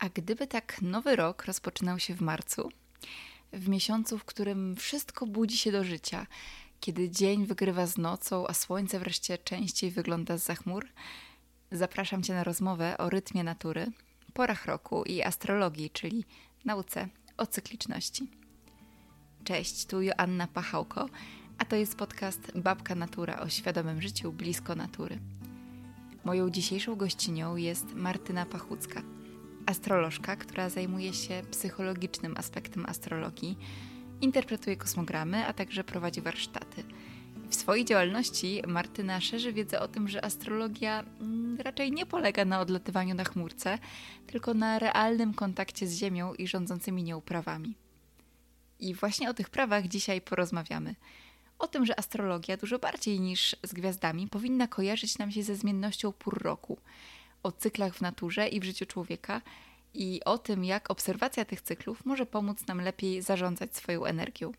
A gdyby tak nowy rok rozpoczynał się w marcu, w miesiącu, w którym wszystko budzi się do życia, kiedy dzień wygrywa z nocą, a słońce wreszcie częściej wygląda z chmur, zapraszam Cię na rozmowę o rytmie natury, porach roku i astrologii, czyli nauce o cykliczności. Cześć, tu Joanna Pachałko, a to jest podcast Babka Natura o świadomym życiu blisko natury. Moją dzisiejszą gościnią jest Martyna Pachucka – astrolożka, która zajmuje się psychologicznym aspektem astrologii, interpretuje kosmogramy, a także prowadzi warsztaty. W swojej działalności Martyna szerzy wiedzę o tym, że astrologia mm, raczej nie polega na odlatywaniu na chmurce, tylko na realnym kontakcie z Ziemią i rządzącymi nią prawami. I właśnie o tych prawach dzisiaj porozmawiamy. O tym, że astrologia dużo bardziej niż z gwiazdami powinna kojarzyć nam się ze zmiennością pór roku – o cyklach w naturze i w życiu człowieka i o tym, jak obserwacja tych cyklów może pomóc nam lepiej zarządzać swoją energią.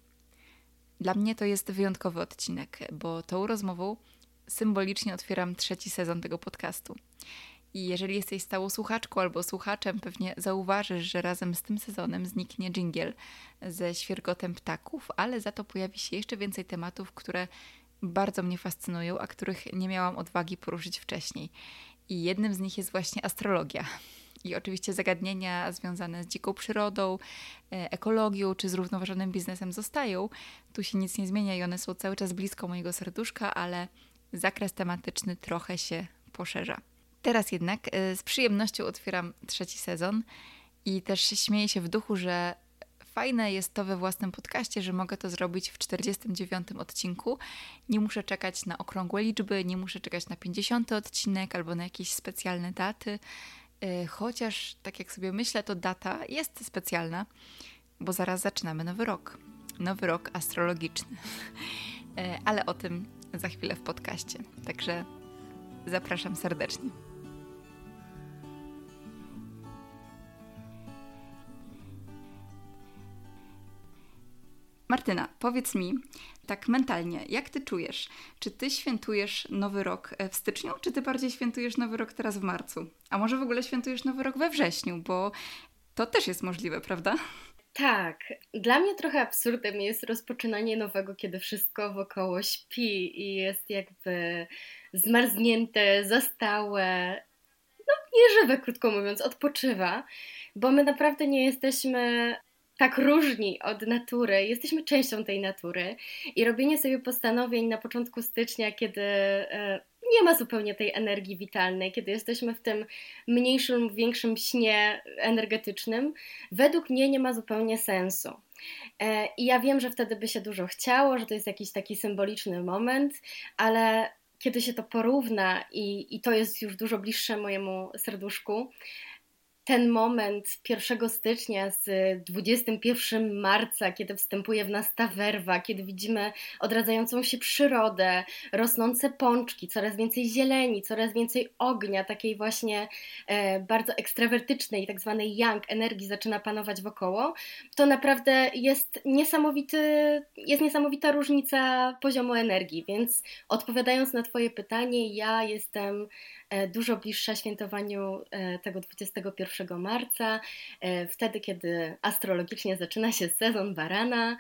Dla mnie to jest wyjątkowy odcinek, bo tą rozmową symbolicznie otwieram trzeci sezon tego podcastu. I jeżeli jesteś stałą słuchaczką albo słuchaczem, pewnie zauważysz, że razem z tym sezonem zniknie jingle ze świergotem ptaków, ale za to pojawi się jeszcze więcej tematów, które bardzo mnie fascynują, a których nie miałam odwagi poruszyć wcześniej. I jednym z nich jest właśnie astrologia. I oczywiście zagadnienia związane z dziką przyrodą, e, ekologią czy zrównoważonym biznesem zostają. Tu się nic nie zmienia i one są cały czas blisko mojego serduszka, ale zakres tematyczny trochę się poszerza. Teraz jednak e, z przyjemnością otwieram trzeci sezon i też śmieję się w duchu, że fajne jest to we własnym podcaście, że mogę to zrobić w 49 odcinku. Nie muszę czekać na okrągłe liczby, nie muszę czekać na 50 odcinek albo na jakieś specjalne daty. Y, chociaż, tak jak sobie myślę, to data jest specjalna, bo zaraz zaczynamy nowy rok. Nowy rok astrologiczny. Y, ale o tym za chwilę w podcaście. Także zapraszam serdecznie. Martyna, powiedz mi tak mentalnie, jak ty czujesz? Czy ty świętujesz nowy rok e, w styczniu, czy ty bardziej świętujesz nowy rok teraz w marcu? A może w ogóle świętujesz nowy rok we wrześniu, bo to też jest możliwe, prawda? Tak, dla mnie trochę absurdem jest rozpoczynanie nowego, kiedy wszystko wokoło śpi i jest jakby zmarznięte, zastałe, no nieżywe, krótko mówiąc, odpoczywa, bo my naprawdę nie jesteśmy tak różni od natury, jesteśmy częścią tej natury i robienie sobie postanowień na początku stycznia, kiedy e, nie ma zupełnie tej energii witalnej, kiedy jesteśmy w tym mniejszym, większym śnie energetycznym, według mnie nie ma zupełnie sensu. E, I ja wiem, że wtedy by się dużo chciało, że to jest jakiś taki symboliczny moment, ale kiedy się to porówna i, i to jest już dużo bliższe mojemu serduszku, ten moment 1 stycznia z 21 marca, kiedy wstępuje w nas ta werwa, kiedy widzimy odradzającą się przyrodę, rosnące pączki, coraz więcej zieleni, coraz więcej ognia, takiej właśnie e, bardzo ekstrawertycznej, tak zwanej yang energii zaczyna panować wokoło, to naprawdę jest niesamowity, jest niesamowita różnica poziomu energii, więc odpowiadając na Twoje pytanie, ja jestem dużo bliższa świętowaniu e, tego 21 marca, e, wtedy kiedy astrologicznie zaczyna się sezon barana.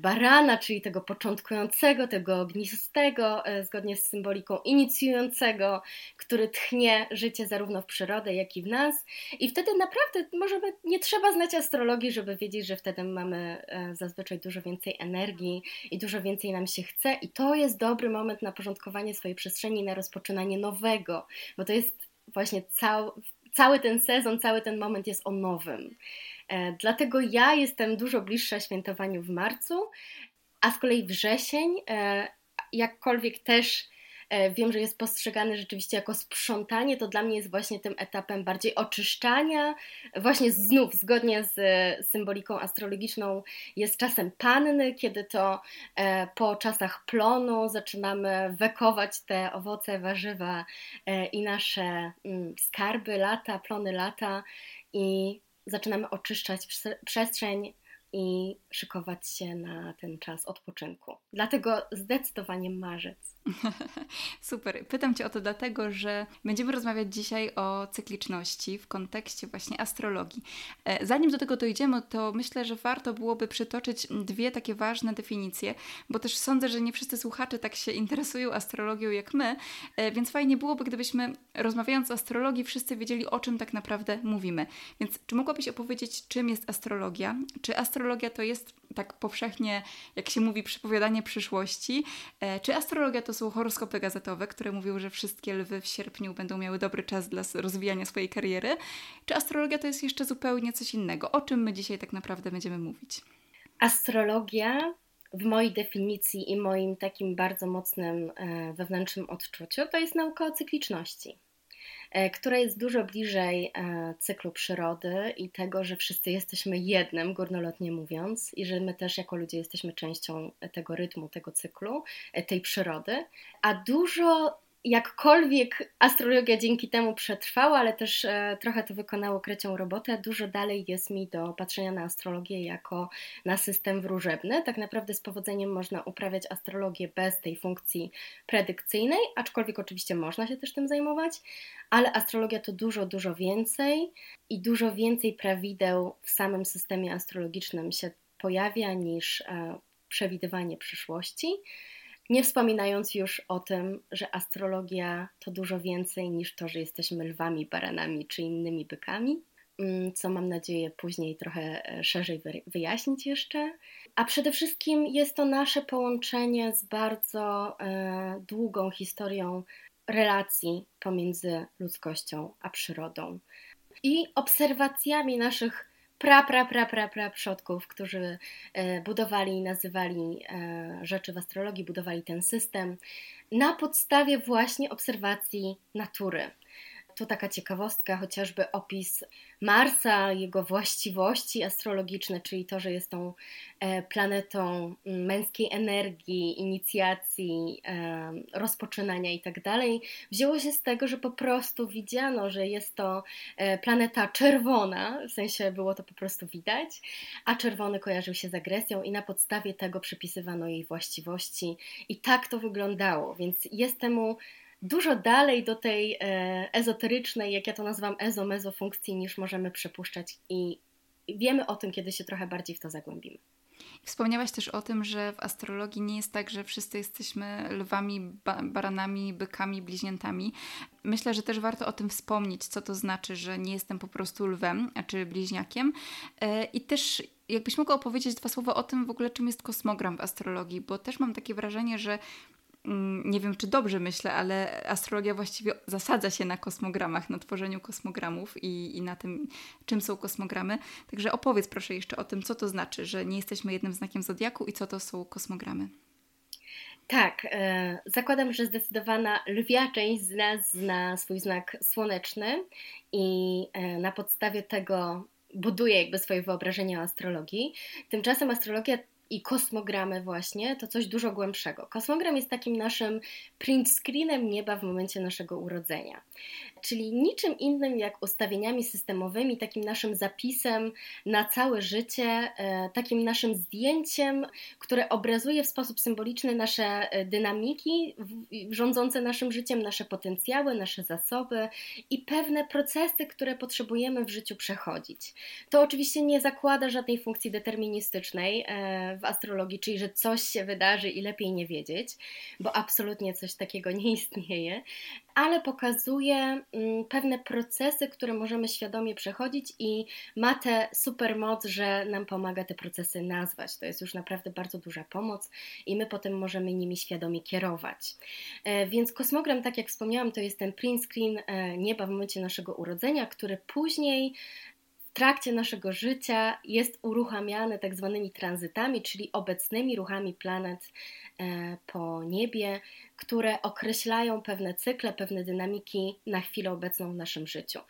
Barana, czyli tego początkującego, tego ognistego, zgodnie z symboliką inicjującego, który tchnie życie zarówno w przyrodę, jak i w nas. I wtedy naprawdę możemy, nie trzeba znać astrologii, żeby wiedzieć, że wtedy mamy zazwyczaj dużo więcej energii i dużo więcej nam się chce. I to jest dobry moment na porządkowanie swojej przestrzeni, na rozpoczynanie nowego bo to jest właśnie cały, cały ten sezon, cały ten moment jest o nowym. E, dlatego ja jestem dużo bliższa świętowaniu w marcu, a z kolei wrzesień, e, jakkolwiek też wiem, że jest postrzegany rzeczywiście jako sprzątanie, to dla mnie jest właśnie tym etapem bardziej oczyszczania. Właśnie znów, zgodnie z symboliką astrologiczną, jest czasem panny, kiedy to e, po czasach plonu zaczynamy wekować te owoce, warzywa e, i nasze mm, skarby lata, plony lata i zaczynamy oczyszczać przestrzeń i szykować się na ten czas odpoczynku. Dlatego zdecydowanie marzec. Super. Pytam Cię o to dlatego, że będziemy rozmawiać dzisiaj o cykliczności w kontekście właśnie astrologii. E, zanim do tego dojdziemy, to myślę, że warto byłoby przytoczyć dwie takie ważne definicje, bo też sądzę, że nie wszyscy słuchacze tak się interesują astrologią jak my, e, więc fajnie byłoby, gdybyśmy rozmawiając o astrologii, wszyscy wiedzieli, o czym tak naprawdę mówimy. Więc czy mogłabyś opowiedzieć, czym jest astrologia? Czy astrologia to jest tak powszechnie, jak się mówi, przepowiadanie przyszłości? E, czy astrologia to są horoskopy gazetowe, które mówią, że wszystkie lwy w sierpniu będą miały dobry czas dla rozwijania swojej kariery? Czy astrologia to jest jeszcze zupełnie coś innego? O czym my dzisiaj tak naprawdę będziemy mówić? Astrologia w mojej definicji i moim takim bardzo mocnym e, wewnętrznym odczuciu to jest nauka o cykliczności. E, która jest dużo bliżej e, cyklu przyrody i tego, że wszyscy jesteśmy jednym, górnolotnie mówiąc, i że my też jako ludzie jesteśmy częścią tego rytmu, tego cyklu, e, tej przyrody, a dużo jakkolwiek astrologia dzięki temu przetrwała, ale też e, trochę to wykonało krecią robotę, dużo dalej jest mi do patrzenia na astrologię jako na system wróżebny. Tak naprawdę z powodzeniem można uprawiać astrologię bez tej funkcji predykcyjnej, aczkolwiek oczywiście można się też tym zajmować, ale astrologia to dużo, dużo więcej i dużo więcej prawideł w samym systemie astrologicznym się pojawia niż e, przewidywanie przyszłości. Nie wspominając już o tym, że astrologia to dużo więcej niż to, że jesteśmy lwami, baranami czy innymi bykami, mm, co mam nadzieję później trochę e, szerzej wyjaśnić jeszcze. A przede wszystkim jest to nasze połączenie z bardzo e, długą historią relacji pomiędzy ludzkością a przyrodą i obserwacjami naszych pra, pra, pra, pra, pra przodków, którzy e, budowali i nazywali e, rzeczy w astrologii, budowali ten system na podstawie właśnie obserwacji natury. Tu taka ciekawostka, chociażby opis Marsa, jego właściwości astrologiczne, czyli to, że jest tą e, planetą męskiej energii, inicjacji, e, rozpoczynania itd., tak wzięło się z tego, że po prostu widziano, że jest to e, planeta czerwona, w sensie było to po prostu widać, a czerwony kojarzył się z agresją i na podstawie tego przypisywano jej właściwości i tak to wyglądało, więc jest temu dużo dalej do tej e, ezoterycznej, jak ja to nazywam, ezo-mezo funkcji niż możemy przypuszczać i wiemy o tym, kiedy się trochę bardziej w to zagłębimy. Wspomniałaś też o tym, że w astrologii nie jest tak, że wszyscy jesteśmy lwami, baranami, bykami, bliźniętami. Myślę, że też warto o tym wspomnieć, co to znaczy, że nie jestem po prostu lwem, czy bliźniakiem. E, I też jakbyś mogła opowiedzieć dwa słowa o tym w ogóle, czym jest kosmogram w astrologii, bo też mam takie wrażenie, że nie wiem czy dobrze myślę, ale astrologia właściwie zasadza się na kosmogramach, na tworzeniu kosmogramów i, i na tym, czym są kosmogramy. Także opowiedz proszę jeszcze o tym, co to znaczy, że nie jesteśmy jednym znakiem zodiaku i co to są kosmogramy. Tak, e, zakładam, że zdecydowana lwia część z nas zna swój znak słoneczny i e, na podstawie tego buduje jakby swoje wyobrażenie o astrologii. Tymczasem astrologia i kosmogramy właśnie to coś dużo głębszego. Kosmogram jest takim naszym print screenem nieba w momencie naszego urodzenia. Czyli niczym innym jak ustawieniami systemowymi, takim naszym zapisem na całe życie, e, takim naszym zdjęciem, które obrazuje w sposób symboliczny nasze e, dynamiki rządzące naszym życiem, nasze potencjały, nasze zasoby i pewne procesy, które potrzebujemy w życiu przechodzić. To oczywiście nie zakłada żadnej funkcji deterministycznej e, w astrologii, czyli że coś się wydarzy i lepiej nie wiedzieć, bo absolutnie coś takiego nie istnieje, ale pokazuje mm, pewne procesy, które możemy świadomie przechodzić i ma tę supermoc, że nam pomaga te procesy nazwać. To jest już naprawdę bardzo duża pomoc i my potem możemy nimi świadomie kierować. E, więc kosmogram, tak jak wspomniałam, to jest ten print screen e, nieba w momencie naszego urodzenia, który później trakcie naszego życia jest uruchamiany tak zwanymi tranzytami, czyli obecnymi ruchami planet e, po niebie, które określają pewne cykle, pewne dynamiki na chwilę obecną w naszym życiu.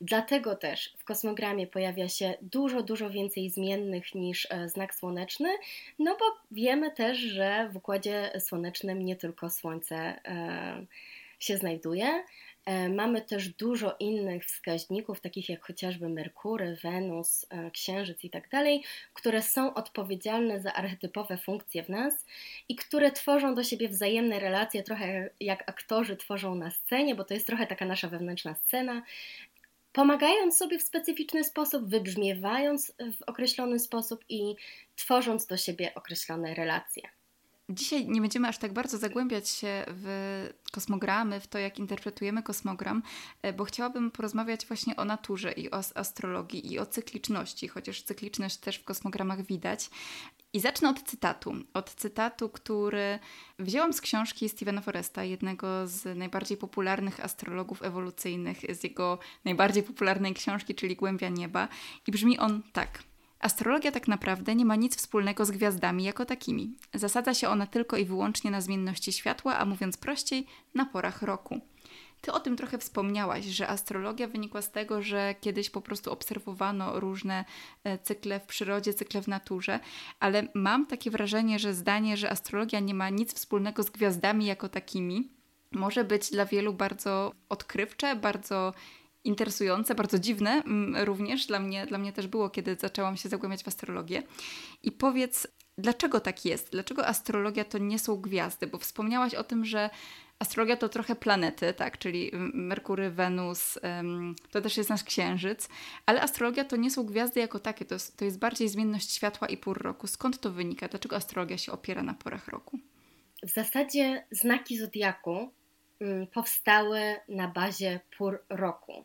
Dlatego też w kosmogramie pojawia się dużo, dużo więcej zmiennych niż e, znak słoneczny, no bo wiemy też, że w układzie słonecznym nie tylko Słońce e, się znajduje, mamy też dużo innych wskaźników, takich jak chociażby Merkury, Wenus, e, Księżyc i tak dalej, które są odpowiedzialne za archetypowe funkcje w nas i które tworzą do siebie wzajemne relacje, trochę jak aktorzy tworzą na scenie, bo to jest trochę taka nasza wewnętrzna scena pomagając sobie w specyficzny sposób, wybrzmiewając w określony sposób i tworząc do siebie określone relacje. Dzisiaj nie będziemy aż tak bardzo zagłębiać się w kosmogramy, w to, jak interpretujemy kosmogram, e, bo chciałabym porozmawiać właśnie o naturze i o astrologii i o cykliczności, chociaż cykliczność też w kosmogramach widać. I zacznę od cytatu. Od cytatu, który wzięłam z książki Stephena Foresta, jednego z najbardziej popularnych astrologów ewolucyjnych, z jego najbardziej popularnej książki, czyli Głębia Nieba. I brzmi on tak. Astrologia tak naprawdę nie ma nic wspólnego z gwiazdami jako takimi. Zasadza się ona tylko i wyłącznie na zmienności światła, a mówiąc prościej, na porach roku. Ty o tym trochę wspomniałaś, że astrologia wynikła z tego, że kiedyś po prostu obserwowano różne e, cykle w przyrodzie, cykle w naturze, ale mam takie wrażenie, że zdanie, że astrologia nie ma nic wspólnego z gwiazdami jako takimi, może być dla wielu bardzo odkrywcze, bardzo interesujące, bardzo dziwne mm, również dla mnie, dla mnie też było, kiedy zaczęłam się zagłębiać w astrologię. I powiedz, dlaczego tak jest? Dlaczego astrologia to nie są gwiazdy? Bo wspomniałaś o tym, że astrologia to trochę planety, tak, czyli Merkury, Wenus, to też jest nasz księżyc, ale astrologia to nie są gwiazdy jako takie, to jest, to jest bardziej zmienność światła i pór roku. Skąd to wynika? Dlaczego astrologia się opiera na porach roku? W zasadzie znaki zodiaku mm, powstały na bazie pór roku.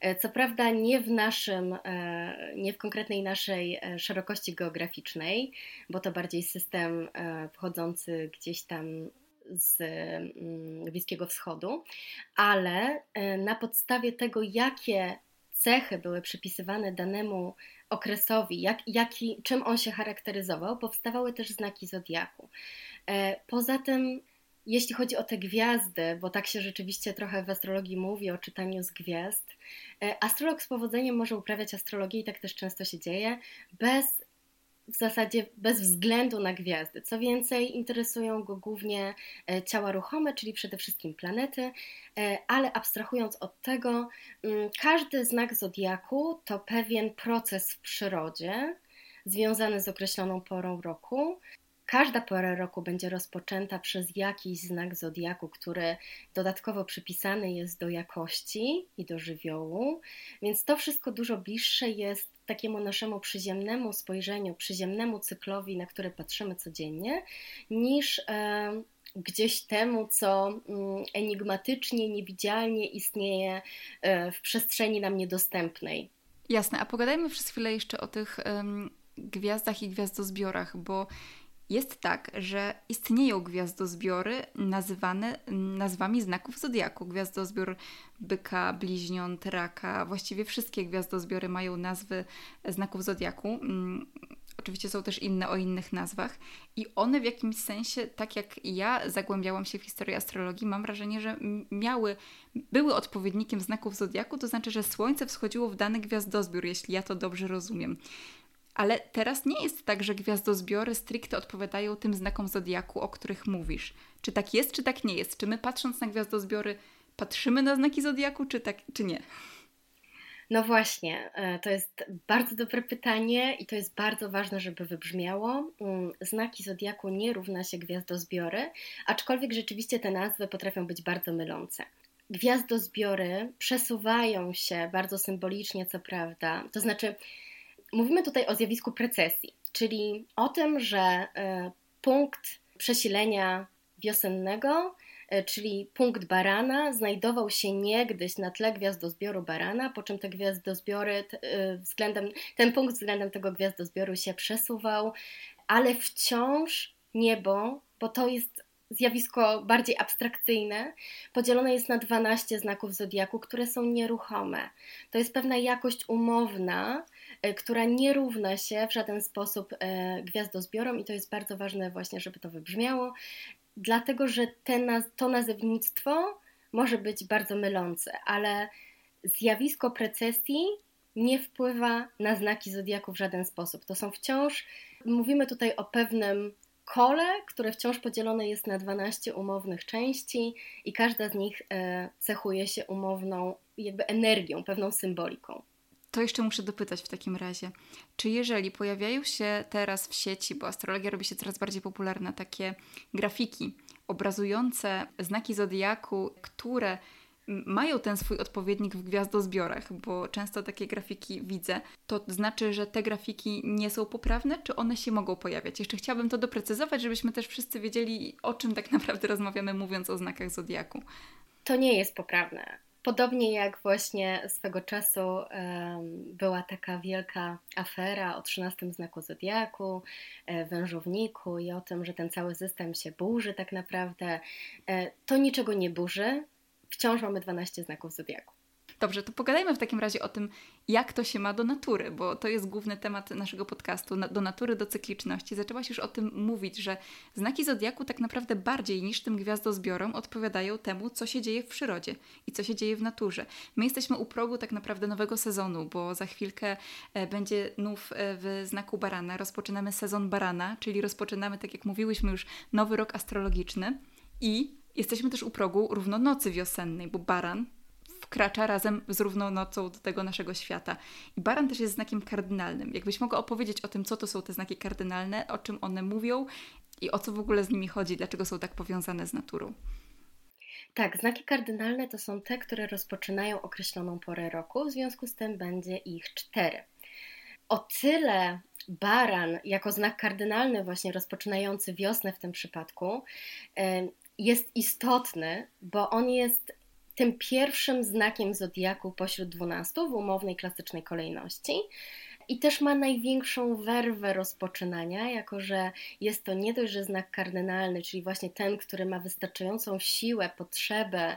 E, co prawda nie w naszym, e, nie w konkretnej naszej e, szerokości geograficznej, bo to bardziej system pochodzący gdzieś tam z mm, Bliskiego Wschodu, ale na podstawie tego, jakie cechy były przypisywane danemu okresowi, jak, jaki, czym on się charakteryzował, powstawały też znaki zodiaku. Poza tym jeśli chodzi o te gwiazdy, bo tak się rzeczywiście trochę w astrologii mówi o czytaniu z gwiazd, e, astrolog z powodzeniem może uprawiać astrologię i tak też często się dzieje, bez w zasadzie bez względu na gwiazdy. Co więcej, interesują go głównie e, ciała ruchome, czyli przede wszystkim planety, e, ale abstrahując od tego, mm, każdy znak zodiaku to pewien proces w przyrodzie związany z określoną porą roku, Każda pora roku będzie rozpoczęta przez jakiś znak zodiaku, który dodatkowo przypisany jest do jakości i do żywiołu, więc to wszystko dużo bliższe jest takiemu naszemu przyziemnemu spojrzeniu, przyziemnemu cyklowi, na który patrzymy codziennie, niż e, gdzieś temu, co mm, enigmatycznie, niewidzialnie istnieje e, w przestrzeni nam niedostępnej. Jasne, a pogadajmy przez chwilę jeszcze o tych gwiazdach i gwiazdozbiorach, bo jest tak, że istnieją gwiazdozbiory nazywane nazwami znaków zodiaku. Gwiazdozbiór byka, bliźniąt, raka, właściwie wszystkie gwiazdozbiory mają nazwy znaków zodiaku. Mm, oczywiście są też inne o innych nazwach i one w jakimś sensie, tak jak ja zagłębiałam się w historię astrologii, mam wrażenie, że miały, były odpowiednikiem znaków zodiaku, to znaczy, że Słońce wschodziło w dany gwiazdozbiór, jeśli ja to dobrze rozumiem. Ale teraz nie jest tak, że gwiazdozbiory stricte odpowiadają tym znakom zodiaku, o których mówisz. Czy tak jest, czy tak nie jest? Czy my patrząc na gwiazdozbiory patrzymy na znaki zodiaku, czy tak, czy nie? No właśnie, e, to jest bardzo dobre pytanie i to jest bardzo ważne, żeby wybrzmiało. Mm, znaki zodiaku nie równa się gwiazdozbiory, aczkolwiek rzeczywiście te nazwy potrafią być bardzo mylące. Gwiazdozbiory przesuwają się bardzo symbolicznie, co prawda, to znaczy Mówimy tutaj o zjawisku precesji, czyli o tym, że e, punkt przesilenia wiosennego, e, czyli punkt barana, znajdował się niegdyś na tle gwiazdozbioru barana, po czym te gwiazdozbiory e, względem, ten punkt względem tego gwiazdozbioru się przesuwał, ale wciąż niebo, bo to jest zjawisko bardziej abstrakcyjne, podzielone jest na 12 znaków zodiaku, które są nieruchome. To jest pewna jakość umowna, która nie równa się w żaden sposób e, gwiazdozbiorom i to jest bardzo ważne właśnie, żeby to wybrzmiało, dlatego że te, to nazewnictwo może być bardzo mylące, ale zjawisko precesji nie wpływa na znaki zodiaku w żaden sposób. To są wciąż, mówimy tutaj o pewnym kole, które wciąż podzielone jest na 12 umownych części i każda z nich e, cechuje się umowną jakby energią, pewną symboliką. To jeszcze muszę dopytać w takim razie, czy jeżeli pojawiają się teraz w sieci, bo astrologia robi się coraz bardziej popularna, takie grafiki obrazujące znaki zodiaku, które mają ten swój odpowiednik w gwiazdozbiorach, bo często takie grafiki widzę, to znaczy, że te grafiki nie są poprawne, czy one się mogą pojawiać? Jeszcze chciałabym to doprecyzować, żebyśmy też wszyscy wiedzieli, o czym tak naprawdę rozmawiamy, mówiąc o znakach zodiaku. To nie jest poprawne. Podobnie jak właśnie swego czasu była taka wielka afera o 13 znaku zodiaku, e, wężowniku i o tym, że ten cały system się burzy tak naprawdę, e, to niczego nie burzy wciąż mamy 12 znaków zodiaku. Dobrze, to pogadajmy w takim razie o tym, jak to się ma do natury, bo to jest główny temat naszego podcastu, do natury, do cykliczności. Zaczęłaś już o tym mówić, że znaki zodiaku tak naprawdę bardziej niż tym gwiazdozbiorom odpowiadają temu, co się dzieje w przyrodzie i co się dzieje w naturze. My jesteśmy u progu tak naprawdę nowego sezonu, bo za chwilkę e, będzie nów e, w znaku barana. Rozpoczynamy sezon barana, czyli rozpoczynamy, tak jak mówiłyśmy już, nowy rok astrologiczny i Jesteśmy też u progu równonocy wiosennej, bo baran wkracza razem z równonocą do tego naszego świata. I baran też jest znakiem kardynalnym. Jakbyś mogła opowiedzieć o tym, co to są te znaki kardynalne, o czym one mówią i o co w ogóle z nimi chodzi, dlaczego są tak powiązane z naturą. Tak, znaki kardynalne to są te, które rozpoczynają określoną porę roku, w związku z tym będzie ich cztery. O tyle baran jako znak kardynalny, właśnie rozpoczynający wiosnę w tym przypadku, jest istotny, bo on jest tym pierwszym znakiem zodiaku pośród dwunastu w umownej klasycznej kolejności. I też ma największą werwę rozpoczynania, jako że jest to nie dość, że znak kardynalny, czyli właśnie ten, który ma wystarczającą siłę, potrzebę,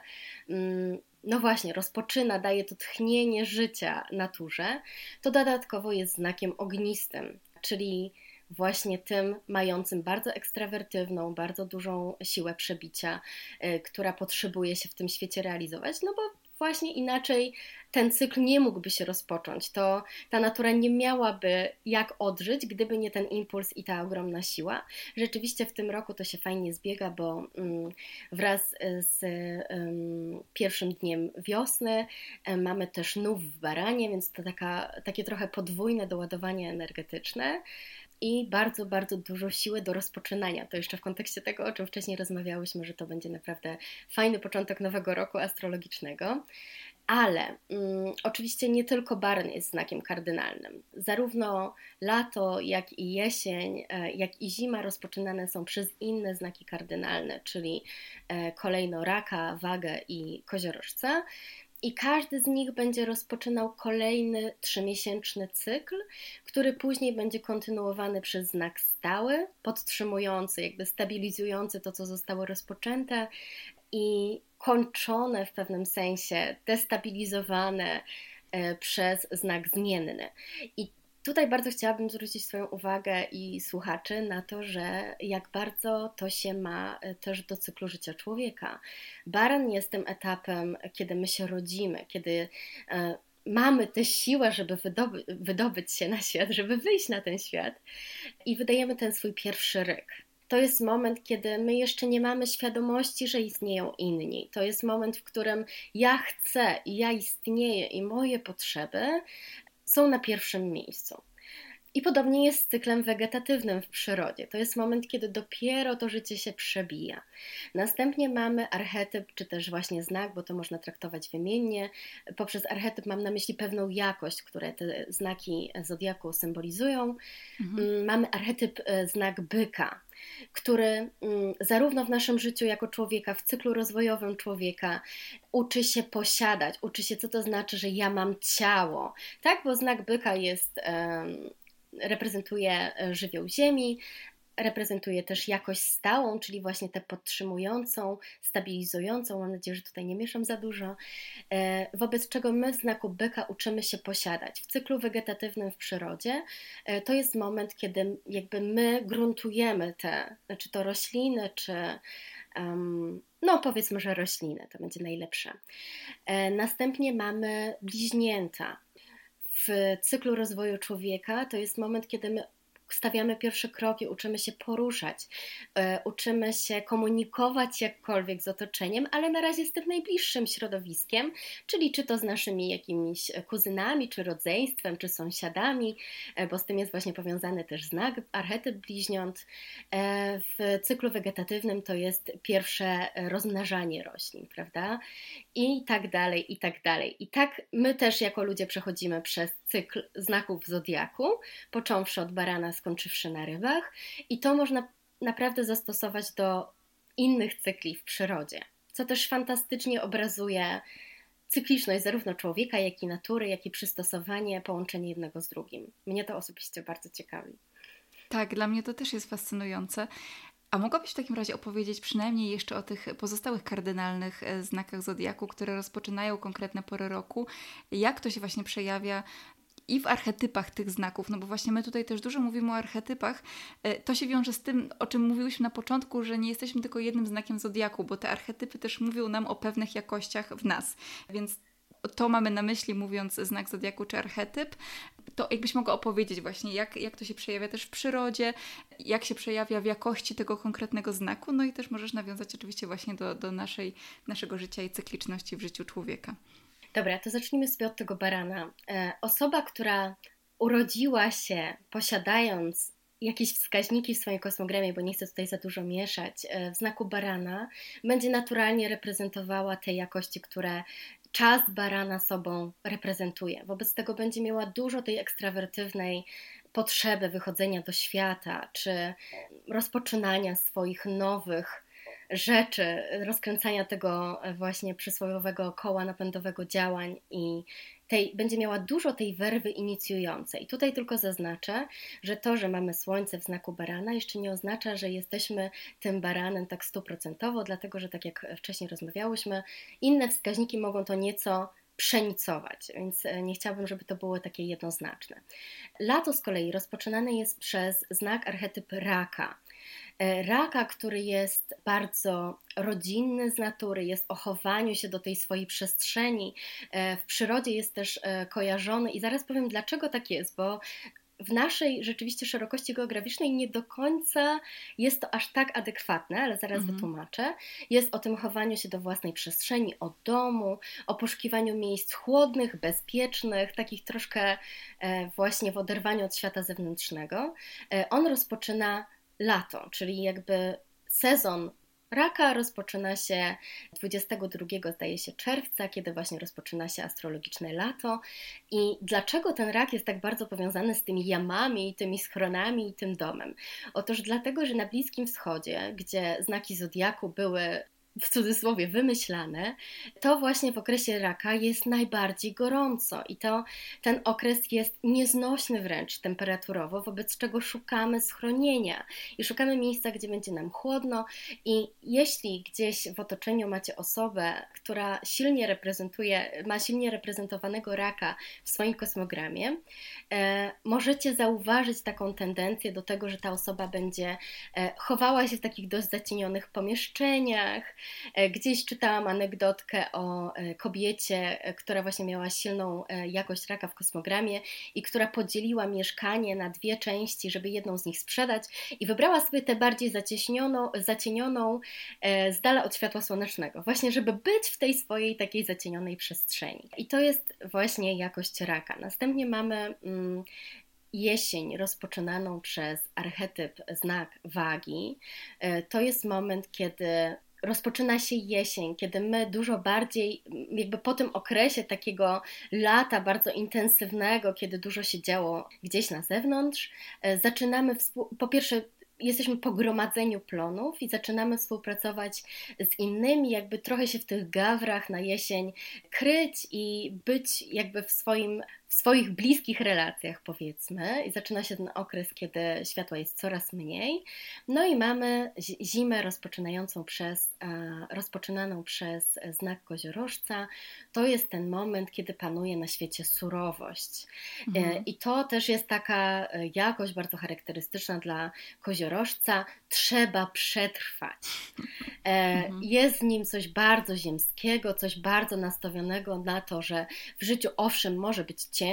mm, no właśnie, rozpoczyna, daje to tchnienie życia naturze, to dodatkowo jest znakiem ognistym, czyli właśnie tym mającym bardzo ekstrawertywną, bardzo dużą siłę przebicia, y, która potrzebuje się w tym świecie realizować, no bo właśnie inaczej ten cykl nie mógłby się rozpocząć. To ta natura nie miałaby jak odżyć, gdyby nie ten impuls i ta ogromna siła. Rzeczywiście w tym roku to się fajnie zbiega, bo mm, wraz z pierwszym dniem wiosny mamy też nów w baranie, więc to taka, takie trochę podwójne doładowanie energetyczne i bardzo, bardzo dużo siły do rozpoczynania. To jeszcze w kontekście tego, o czym wcześniej rozmawiałyśmy, że to będzie naprawdę fajny początek nowego roku astrologicznego. Ale mm, oczywiście nie tylko Baran jest znakiem kardynalnym. Zarówno lato, jak i jesień, e, jak i zima rozpoczynane są przez inne znaki kardynalne, czyli e, kolejno raka, wagę i koziorożce i każdy z nich będzie rozpoczynał kolejny trzymiesięczny cykl, który później będzie kontynuowany przez znak stały, podtrzymujący, jakby stabilizujący to, co zostało rozpoczęte i kończone w pewnym sensie, destabilizowane e, przez znak zmienny. I Tutaj bardzo chciałabym zwrócić swoją uwagę i słuchaczy na to, że jak bardzo to się ma e, też do cyklu życia człowieka. Baran jest tym etapem, kiedy my się rodzimy, kiedy e, mamy tę siłę, żeby wydoby, wydobyć się na świat, żeby wyjść na ten świat i wydajemy ten swój pierwszy ryk. To jest moment, kiedy my jeszcze nie mamy świadomości, że istnieją inni. To jest moment, w którym ja chcę i ja istnieję i moje potrzeby są na pierwszym miejscu. I podobnie jest z cyklem wegetatywnym w przyrodzie. To jest moment, kiedy dopiero to życie się przebija. Następnie mamy archetyp, czy też właśnie znak, bo to można traktować wymiennie. Poprzez archetyp mam na myśli pewną jakość, które te znaki zodiaku symbolizują. Mhm. Mamy archetyp e, znak byka, który mm, zarówno w naszym życiu jako człowieka, w cyklu rozwojowym człowieka, uczy się posiadać, uczy się, co to znaczy, że ja mam ciało. Tak, bo znak byka jest. reprezentuje e, żywioł ziemi, reprezentuje też jakość stałą, czyli właśnie tę podtrzymującą, stabilizującą. Mam nadzieję, że tutaj nie mieszam za dużo. E, wobec czego my w znaku byka uczymy się posiadać. W cyklu wegetatywnym w przyrodzie e, to jest moment, kiedy jakby my gruntujemy te, czy to rośliny, czy no powiedzmy, że rośliny, to będzie najlepsze. E, następnie mamy bliźnięta. W cyklu rozwoju człowieka to jest moment, kiedy my stawiamy pierwsze kroki, uczymy się poruszać, e, uczymy się komunikować jakkolwiek z otoczeniem, ale na razie z tym najbliższym środowiskiem, czyli czy to z naszymi jakimiś kuzynami, czy rodzeństwem, czy sąsiadami, e, bo z tym jest właśnie powiązany też znak, archetyp bliźniąt. E, w cyklu wegetatywnym to jest pierwsze rozmnażanie roślin, prawda? I tak dalej, i tak dalej. I tak my też jako ludzie przechodzimy przez cykl znaków zodiaku, począwszy od barana, skończywszy na rybach, i to można naprawdę zastosować do innych cykli w przyrodzie, co też fantastycznie obrazuje cykliczność zarówno człowieka, jak i natury, jak i przystosowanie, połączenie jednego z drugim. Mnie to osobiście bardzo ciekawi. Tak, dla mnie to też jest fascynujące. A mogłabyś w takim razie opowiedzieć przynajmniej jeszcze o tych pozostałych kardynalnych e, znakach zodiaku, które rozpoczynają konkretne pory roku? Jak to się właśnie przejawia i w archetypach tych znaków, no bo właśnie my tutaj też dużo mówimy o archetypach. E, to się wiąże z tym, o czym mówiłyśmy na początku, że nie jesteśmy tylko jednym znakiem zodiaku, bo te archetypy też mówią nam o pewnych jakościach w nas. Więc to mamy na myśli, mówiąc znak zodiaku czy archetyp. To jakbyś mogła opowiedzieć właśnie, jak, jak to się przejawia też w przyrodzie, jak się przejawia w jakości tego konkretnego znaku, no i też możesz nawiązać oczywiście właśnie do, do naszej, naszego życia i cykliczności w życiu człowieka. Dobra, to zacznijmy sobie od tego barana. E, osoba, która urodziła się posiadając jakieś wskaźniki w swoim kosmogramie, bo nie chcę tutaj za dużo mieszać, e, w znaku barana, będzie naturalnie reprezentowała te jakości, które czas barana sobą reprezentuje. Wobec tego będzie miała dużo tej ekstrawertywnej potrzeby wychodzenia do świata, czy rozpoczynania swoich nowych rzeczy, rozkręcania tego właśnie przysłowiowego koła napędowego działań i tej, będzie miała dużo tej werwy inicjującej. Tutaj tylko zaznaczę, że to, że mamy słońce w znaku barana, jeszcze nie oznacza, że jesteśmy tym baranem tak stuprocentowo, dlatego że tak jak wcześniej rozmawiałyśmy, inne wskaźniki mogą to nieco przenicować, więc e, nie chciałabym, żeby to było takie jednoznaczne. Lato z kolei rozpoczynane jest przez znak archetyp raka. E, raka, który jest bardzo rodzinny z natury, jest o chowaniu się do tej swojej przestrzeni. E, w przyrodzie jest też e, kojarzony i zaraz powiem dlaczego tak jest, bo w naszej rzeczywiście szerokości geograficznej nie do końca jest to aż tak adekwatne, ale zaraz mhm. wytłumaczę. Jest o tym chowaniu się do własnej przestrzeni, o domu, o poszukiwaniu miejsc chłodnych, bezpiecznych, takich troszkę właśnie w oderwaniu od świata zewnętrznego. On rozpoczyna lato, czyli jakby sezon raka rozpoczyna się 22 zdaje się czerwca, kiedy właśnie rozpoczyna się astrologiczne lato. I dlaczego ten rak jest tak bardzo powiązany z tymi jamami, tymi schronami i tym domem? Otóż dlatego, że na Bliskim Wschodzie, gdzie znaki zodiaku były w cudzysłowie wymyślane, to właśnie w okresie raka jest najbardziej gorąco i to ten okres jest nieznośny wręcz temperaturowo, wobec czego szukamy schronienia i szukamy miejsca, gdzie będzie nam chłodno i jeśli gdzieś w otoczeniu macie osobę, która silnie reprezentuje, ma silnie reprezentowanego raka w swoim kosmogramie, e, możecie zauważyć taką tendencję do tego, że ta osoba będzie e, chowała się w takich dość zacienionych pomieszczeniach, gdzieś czytałam anegdotkę o e, kobiecie, e, która właśnie miała silną jakość raka w kosmogramie i która podzieliła mieszkanie na dwie części, żeby jedną z nich sprzedać i wybrała sobie tę bardziej zacienioną z dala od światła słonecznego, właśnie żeby być w tej swojej takiej zacienionej przestrzeni. I to jest właśnie jakość raka. Następnie mamy mm, jesień rozpoczynaną przez archetyp znak wagi. To jest moment, kiedy rozpoczyna się jesień, kiedy my dużo bardziej, jakby po tym okresie takiego lata bardzo intensywnego, kiedy dużo się działo gdzieś na zewnątrz, e, zaczynamy po pierwsze jesteśmy po gromadzeniu plonów i zaczynamy współpracować z innymi, jakby trochę się w tych gawrach na jesień kryć i być jakby w swoim swoich bliskich relacjach, powiedzmy, i zaczyna się ten okres, kiedy światła jest coraz mniej. No i mamy zimę rozpoczynającą przez, e, rozpoczynaną przez znak koziorożca. To jest ten moment, kiedy panuje na świecie surowość. E, mhm. I to też jest taka e, jakość bardzo charakterystyczna dla koziorożca. Trzeba przetrwać. Mhm. Jest w nim coś bardzo ziemskiego, coś bardzo nastawionego na to, że w życiu owszem może być ciężko,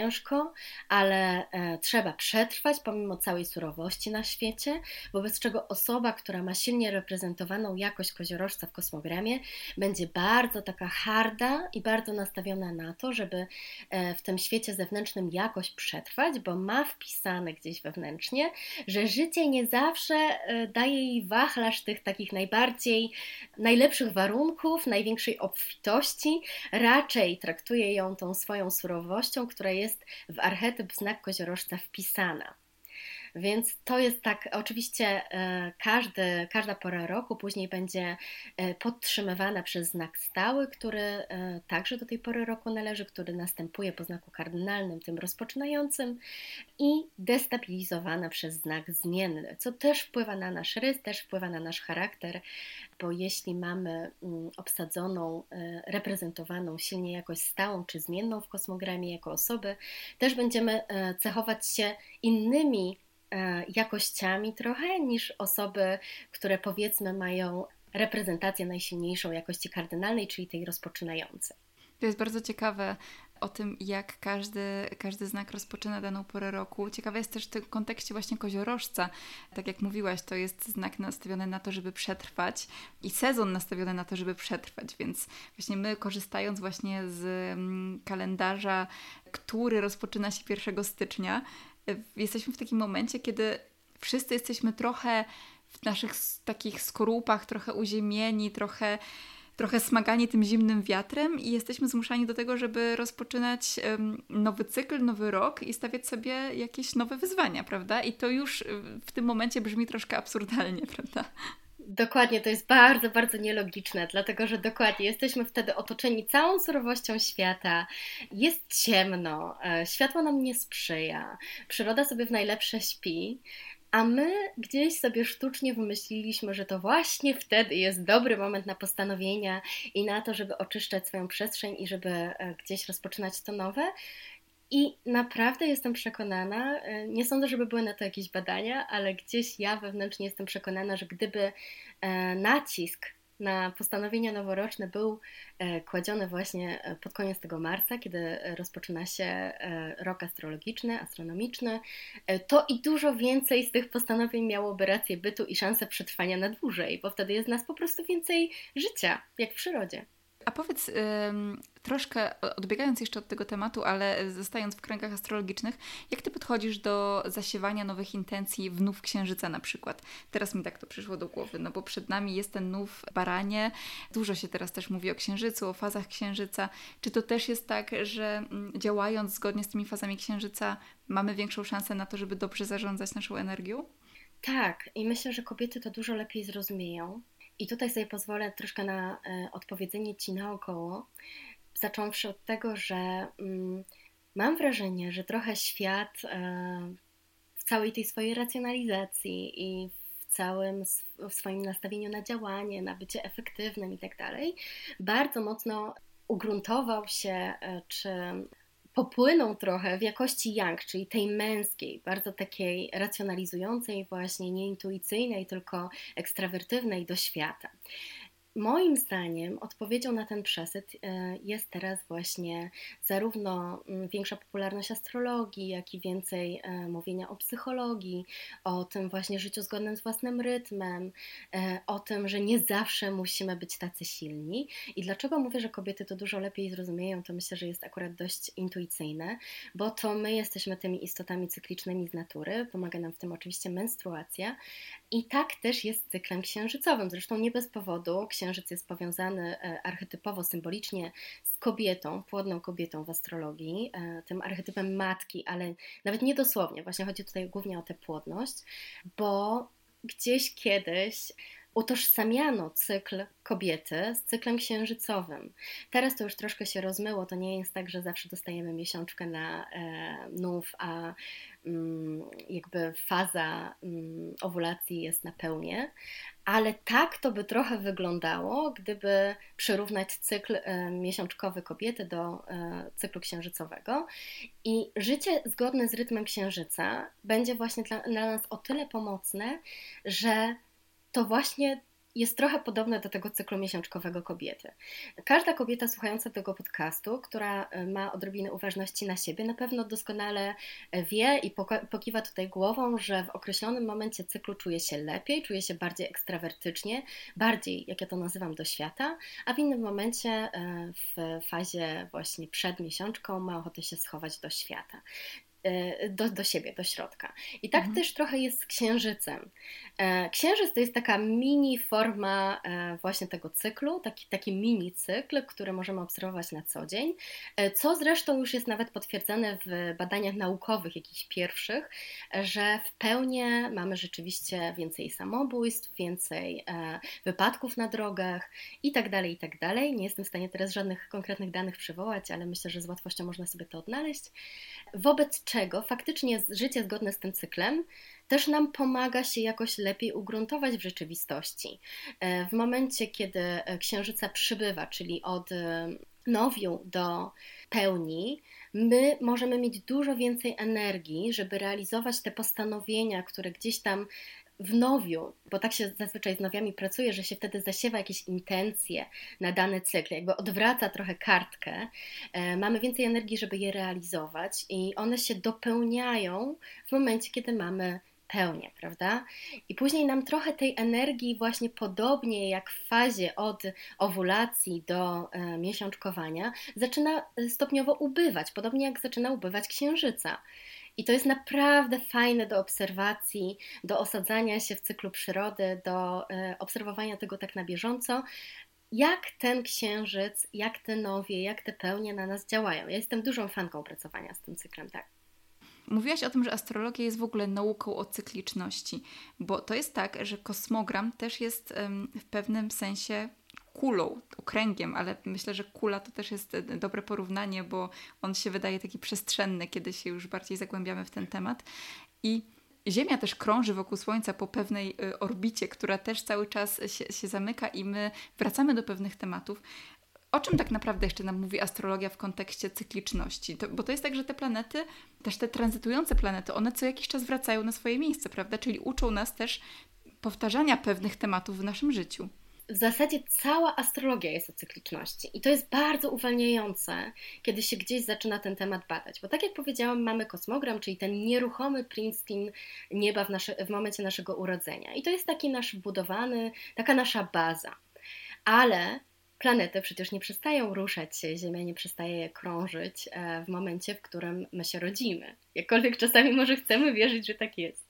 ale e, trzeba przetrwać pomimo całej surowości na świecie, wobec czego osoba, która ma silnie reprezentowaną jakość koziorożca w kosmogramie, będzie bardzo taka harda i bardzo nastawiona na to, żeby e, w tym świecie zewnętrznym jakoś przetrwać, bo ma wpisane gdzieś wewnętrznie, że życie nie zawsze e, daje jej wachlarz tych takich najbardziej, najlepszych warunków, największej obfitości, raczej traktuje ją tą swoją surowością, która jest w archetyp znak koziorożca wpisana. Więc to jest tak, oczywiście e, każdy, każda pora roku później będzie e, podtrzymywana przez znak stały, który e, także do tej pory roku należy, który następuje po znaku kardynalnym, tym rozpoczynającym i destabilizowana przez znak zmienny, co też wpływa na nasz rys, też wpływa na nasz charakter, bo jeśli mamy mm, obsadzoną, reprezentowaną silnie jakoś stałą czy zmienną w kosmogramie jako osoby, też będziemy cechować się innymi jakościami trochę niż osoby, które powiedzmy mają reprezentację najsilniejszą jakości kardynalnej, czyli tej rozpoczynającej. To jest bardzo ciekawe o tym, jak każdy, każdy znak rozpoczyna daną porę roku. Ciekawe jest też w tym kontekście właśnie koziorożca. Tak jak mówiłaś, to jest znak nastawiony na to, żeby przetrwać i sezon nastawiony na to, żeby przetrwać, więc właśnie my korzystając właśnie z mm, kalendarza, który rozpoczyna się 1 stycznia, jesteśmy w takim momencie, kiedy wszyscy jesteśmy trochę w naszych takich skorupach, trochę uziemieni, trochę, trochę smagani tym zimnym wiatrem i jesteśmy zmuszani do tego, żeby rozpoczynać nowy cykl, nowy rok i stawiać sobie jakieś nowe wyzwania, prawda? I to już w tym momencie brzmi troszkę absurdalnie, prawda? Dokładnie, to jest bardzo, bardzo nielogiczne, dlatego że dokładnie jesteśmy wtedy otoczeni całą surowością świata, jest ciemno, e, światło nam nie sprzyja, przyroda sobie w najlepsze śpi, a my gdzieś sobie sztucznie wymyśliliśmy, że to właśnie wtedy jest dobry moment na postanowienia i na to, żeby oczyszczać swoją przestrzeń i żeby e, gdzieś rozpoczynać to nowe. I naprawdę jestem przekonana, e, nie sądzę, żeby były na to jakieś badania, ale gdzieś ja wewnętrznie jestem przekonana, że gdyby e, nacisk na postanowienia noworoczne był e, kładziony właśnie pod koniec tego marca, kiedy rozpoczyna się rok astrologiczny, astronomiczny, to i dużo więcej z tych postanowień miałoby rację bytu i szansę przetrwania na dłużej, bo wtedy jest nas po prostu więcej życia, jak w przyrodzie. A powiedz, troszkę odbiegając jeszcze od tego tematu, ale zostając w kręgach astrologicznych, jak ty podchodzisz do zasiewania nowych intencji w nów księżyca na przykład? Teraz mi tak to przyszło do głowy, no bo przed nami jest ten nów baranie. Dużo się teraz też mówi o księżycu, o fazach księżyca. Czy to też jest tak, że mm, działając zgodnie z tymi fazami księżyca, mamy większą szansę na to, żeby dobrze zarządzać naszą energią? Tak, i myślę, że kobiety to dużo lepiej zrozumieją. I tutaj sobie pozwolę troszkę na e, odpowiedzenie Ci naokoło, zacząwszy od tego, że mm, mam wrażenie, że trochę świat e, w całej tej swojej racjonalizacji i w całym swoim nastawieniu na działanie, na bycie efektywnym i tak dalej, bardzo mocno ugruntował się, e, czy popłyną trochę w jakości yang, czyli tej męskiej, bardzo takiej racjonalizującej, właśnie nieintuicyjnej, tylko ekstrawertywnej do świata. Moim zdaniem odpowiedzią na ten przesyt e, jest teraz właśnie zarówno mm, większa popularność astrologii, jak i więcej e, mówienia o psychologii, o tym właśnie życiu zgodnym z własnym rytmem, e, o tym, że nie zawsze musimy być tacy silni. I dlaczego mówię, że kobiety to dużo lepiej zrozumieją, to myślę, że jest akurat dość intuicyjne, bo to my jesteśmy tymi istotami cyklicznymi z natury, pomaga nam w tym oczywiście menstruacja, i tak też jest cyklem księżycowym. Zresztą nie bez powodu księżyc jest powiązany e, archetypowo, symbolicznie z kobietą, płodną kobietą w astrologii, e, tym archetypem matki, ale nawet nie dosłownie. Właśnie chodzi tutaj głównie o tę płodność, bo gdzieś kiedyś utożsamiano cykl kobiety z cyklem księżycowym. Teraz to już troszkę się rozmyło, to nie jest tak, że zawsze dostajemy miesiączkę na e, nów, a jakby faza mm, owulacji jest na pełnie, ale tak to by trochę wyglądało, gdyby przyrównać cykl e, miesiączkowy kobiety do e, cyklu księżycowego. I życie zgodne z rytmem księżyca będzie właśnie dla, dla nas o tyle pomocne, że to właśnie jest trochę podobne do tego cyklu miesiączkowego kobiety. Każda kobieta słuchająca tego podcastu, która e, ma odrobinę uważności na siebie, na pewno doskonale e, wie i pokiwa tutaj głową, że w określonym momencie cyklu czuje się lepiej, czuje się bardziej ekstrawertycznie, bardziej, jak ja to nazywam, do świata, a w innym momencie e, w fazie właśnie przed miesiączką ma ochotę się schować do świata. E, do, do siebie, do środka. I tak mhm. też trochę jest z księżycem. E, księżyc to jest taka mini forma e, właśnie tego cyklu, taki, taki mini cykl, który możemy obserwować na co dzień, co zresztą już jest nawet potwierdzone w badaniach naukowych, jakichś pierwszych, że w pełni mamy rzeczywiście więcej samobójstw, więcej wypadków na drogach i tak dalej, i tak dalej. Nie jestem w stanie teraz żadnych konkretnych danych przywołać, ale myślę, że z łatwością można sobie to odnaleźć. Wobec czego faktycznie życie zgodne z tym cyklem też nam pomaga się jakoś lepiej ugruntować w rzeczywistości. E, w momencie, kiedy e, księżyca przybywa, czyli od e, nowiu do pełni, my możemy mieć dużo więcej energii, żeby realizować te postanowienia, które gdzieś tam w nowiu, bo tak się zazwyczaj z nowiami pracuje, że się wtedy zasiewa jakieś intencje na dany cykl, jakby odwraca trochę kartkę, e, mamy więcej energii, żeby je realizować i one się dopełniają w momencie, kiedy mamy pełnię, prawda? I później nam trochę tej energii, właśnie podobnie jak w fazie od owulacji do e, miesiączkowania, zaczyna stopniowo ubywać, podobnie jak zaczyna ubywać księżyca. I to jest naprawdę fajne do obserwacji, do osadzania się w cyklu przyrody, do e, obserwowania tego tak na bieżąco, jak ten księżyc, jak te nowie, jak te pełnie na nas działają. Ja jestem dużą fanką pracowania z tym cyklem, tak. Mówiłaś o tym, że astrologia jest w ogóle nauką o cykliczności, bo to jest tak, że kosmogram też jest w pewnym sensie kulą, okręgiem, ale myślę, że kula to też jest e, dobre porównanie, bo on się wydaje taki przestrzenny, kiedy się już bardziej zagłębiamy w ten temat. I Ziemia też krąży wokół Słońca po pewnej e, orbicie, która też cały czas się, się zamyka i my wracamy do pewnych tematów. O czym tak naprawdę jeszcze nam mówi astrologia w kontekście cykliczności? To, bo to jest tak, że te planety, też te tranzytujące planety, one co jakiś czas wracają na swoje miejsce, prawda? Czyli uczą nas też powtarzania pewnych tematów w naszym życiu w zasadzie cała astrologia jest o cykliczności i to jest bardzo uwalniające, kiedy się gdzieś zaczyna ten temat badać, bo tak jak powiedziałam, mamy kosmogram, czyli ten nieruchomy screen nieba w, nasze, w momencie naszego urodzenia i to jest taki nasz budowany, taka nasza baza, ale planety przecież nie przestają ruszać się, Ziemia nie przestaje krążyć e, w momencie, w którym my się rodzimy. Jakkolwiek czasami może chcemy wierzyć, że tak jest.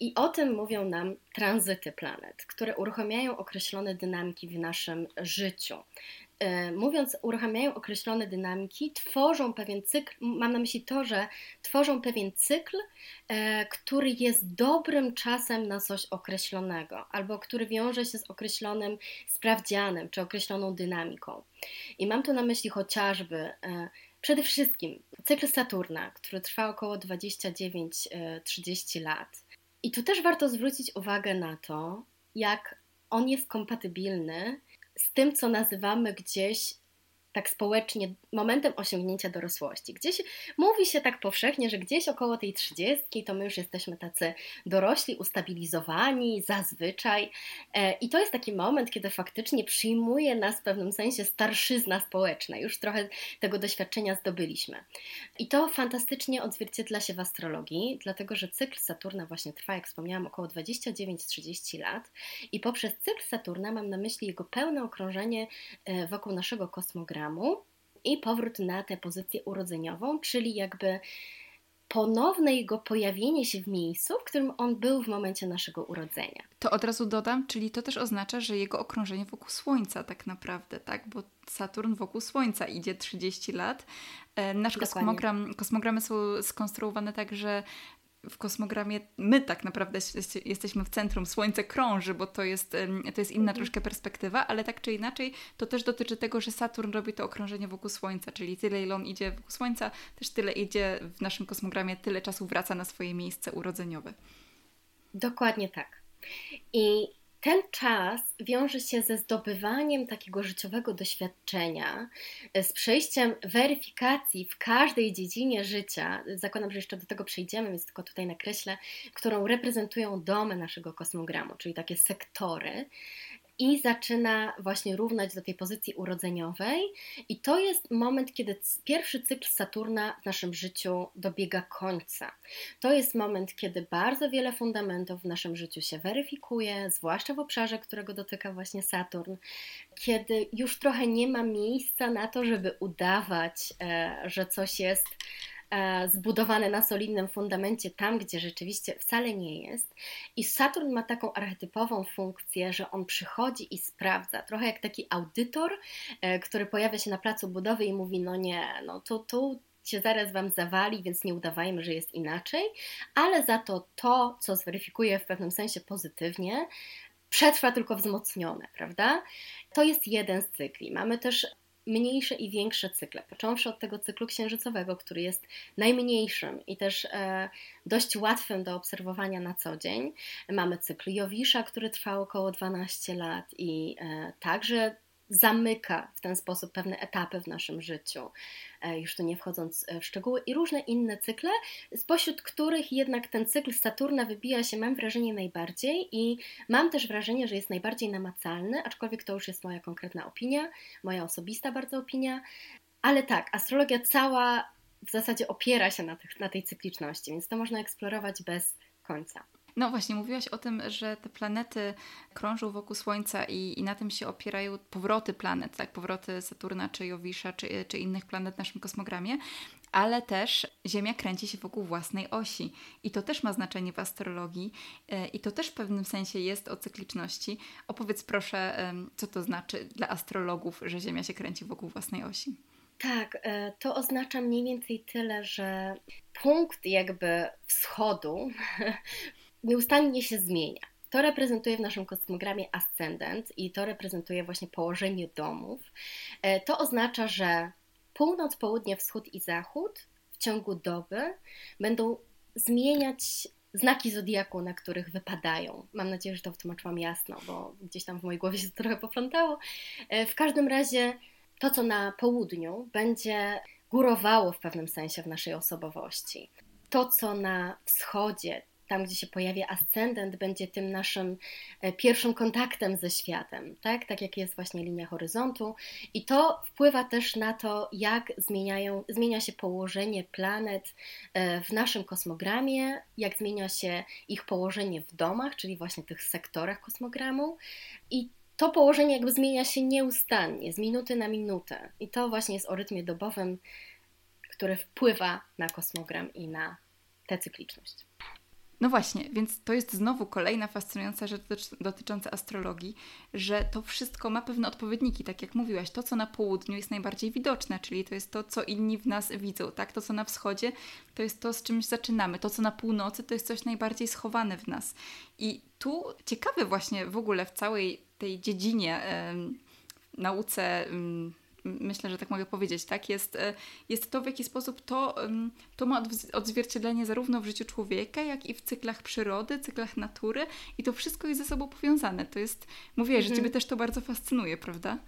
I o tym mówią nam tranzyty planet, które uruchamiają określone dynamiki w naszym życiu. E, mówiąc, uruchamiają określone dynamiki, tworzą pewien cykl, mam na myśli to, że tworzą pewien cykl, e, który jest dobrym czasem na coś określonego, albo który wiąże się z określonym sprawdzianem czy określoną dynamiką. I mam tu na myśli chociażby e, przede wszystkim cykl Saturna, który trwa około 29-30 lat i tu też warto zwrócić uwagę na to, jak on jest kompatybilny z tym, co nazywamy gdzieś tak społecznie momentem osiągnięcia dorosłości. Gdzieś mówi się tak powszechnie, że gdzieś około tej trzydziestki to my już jesteśmy tacy dorośli, ustabilizowani, zazwyczaj. E, I to jest taki moment, kiedy faktycznie przyjmuje nas w pewnym sensie starszyzna społeczna. Już trochę tego doświadczenia zdobyliśmy. I to fantastycznie odzwierciedla się w astrologii, dlatego że cykl Saturna właśnie trwa, jak wspomniałam, około 29-30 lat. I poprzez cykl Saturna mam na myśli jego pełne okrążenie e, wokół naszego kosmogramu i powrót na tę pozycję urodzeniową, czyli jakby ponowne jego pojawienie się w miejscu, w którym on był w momencie naszego urodzenia. To od razu dodam, czyli to też oznacza, że jego okrążenie wokół Słońca tak naprawdę, tak? Bo Saturn wokół Słońca idzie 30 lat. E, nasz kosmogram, kosmogramy są skonstruowane tak, że w kosmogramie my tak naprawdę jesteśmy w centrum, Słońce krąży, bo to jest, to jest inna mhm. troszkę perspektywa, ale tak czy inaczej to też dotyczy tego, że Saturn robi to okrążenie wokół Słońca, czyli tyle ile on idzie wokół Słońca, też tyle idzie w naszym kosmogramie, tyle czasu wraca na swoje miejsce urodzeniowe. Dokładnie tak. I ten czas wiąże się ze zdobywaniem takiego życiowego doświadczenia, e, z przejściem weryfikacji w każdej dziedzinie życia. Zakładam, że jeszcze do tego przejdziemy, więc tylko tutaj nakreślę, którą reprezentują domy naszego kosmogramu, czyli takie sektory i zaczyna właśnie równać do tej pozycji urodzeniowej. I to jest moment, kiedy pierwszy cykl Saturna w naszym życiu dobiega końca. To jest moment, kiedy bardzo wiele fundamentów w naszym życiu się weryfikuje, zwłaszcza w obszarze, którego dotyka właśnie Saturn, kiedy już trochę nie ma miejsca na to, żeby udawać, e, że coś jest zbudowane na solidnym fundamencie tam, gdzie rzeczywiście wcale nie jest. I Saturn ma taką archetypową funkcję, że on przychodzi i sprawdza, trochę jak taki audytor, e, który pojawia się na placu budowy i mówi: No nie, no tu, tu się zaraz Wam zawali, więc nie udawajmy, że jest inaczej, ale za to to, co zweryfikuje w pewnym sensie pozytywnie, przetrwa tylko wzmocnione, prawda? To jest jeden z cykli. Mamy też mniejsze i większe cykle, począwszy od tego cyklu księżycowego, który jest najmniejszym i też e, dość łatwym do obserwowania na co dzień. Mamy cykl Jowisza, który trwa około 12 lat i e, także zamyka w ten sposób pewne etapy w naszym życiu, e, już tu nie wchodząc e, w szczegóły, i różne inne cykle, spośród których jednak ten cykl Saturna wybija się, mam wrażenie, najbardziej i mam też wrażenie, że jest najbardziej namacalny, aczkolwiek to już jest moja konkretna opinia, moja osobista bardzo opinia. Ale tak, astrologia cała w zasadzie opiera się na, tych, na tej cykliczności, więc to można eksplorować bez końca. No właśnie, mówiłaś o tym, że te planety krążą wokół Słońca i, i na tym się opierają powroty planet, tak? Powroty Saturna czy Jowisza czy, czy innych planet w naszym kosmogramie, ale też Ziemia kręci się wokół własnej osi i to też ma znaczenie w astrologii e, i to też w pewnym sensie jest o cykliczności. Opowiedz proszę, co to znaczy dla astrologów, że Ziemia się kręci wokół własnej osi. Tak, e, to oznacza mniej więcej tyle, że punkt jakby wschodu nieustannie się zmienia. To reprezentuje w naszym kosmogramie ascendent i to reprezentuje właśnie położenie domów. E, to oznacza, że północ, południe, wschód i zachód w ciągu doby będą zmieniać znaki zodiaku, na których wypadają. Mam nadzieję, że to wytłumaczyłam jasno, bo gdzieś tam w mojej głowie się to trochę poplątało. E, w każdym razie to, co na południu, będzie górowało w pewnym sensie w naszej osobowości. To, co na wschodzie, tam gdzie się pojawia ascendent, będzie tym naszym e, pierwszym kontaktem ze światem, tak? Tak jak jest właśnie linia horyzontu. I to wpływa też na to, jak zmieniają, zmienia się położenie planet e, w naszym kosmogramie, jak zmienia się ich położenie w domach, czyli właśnie tych sektorach kosmogramu. I to położenie jakby zmienia się nieustannie, z minuty na minutę. I to właśnie jest o rytmie dobowym, który wpływa na kosmogram i na tę cykliczność. No właśnie, więc to jest znowu kolejna fascynująca rzecz dotycząca astrologii, że to wszystko ma pewne odpowiedniki, tak jak mówiłaś, to co na południu jest najbardziej widoczne, czyli to jest to, co inni w nas widzą, tak? To co na wschodzie to jest to, z czymś zaczynamy, to co na północy to jest coś najbardziej schowane w nas. I tu ciekawe właśnie w ogóle w całej tej dziedzinie, nauce myślę, że tak mogę powiedzieć, tak? Jest, e, jest to, w jaki sposób to, to ma odzwierciedlenie zarówno w życiu człowieka, jak i w cyklach przyrody, cyklach natury i to wszystko jest ze sobą powiązane. To jest, mówię, mhm. że Ciebie też to bardzo fascynuje, prawda?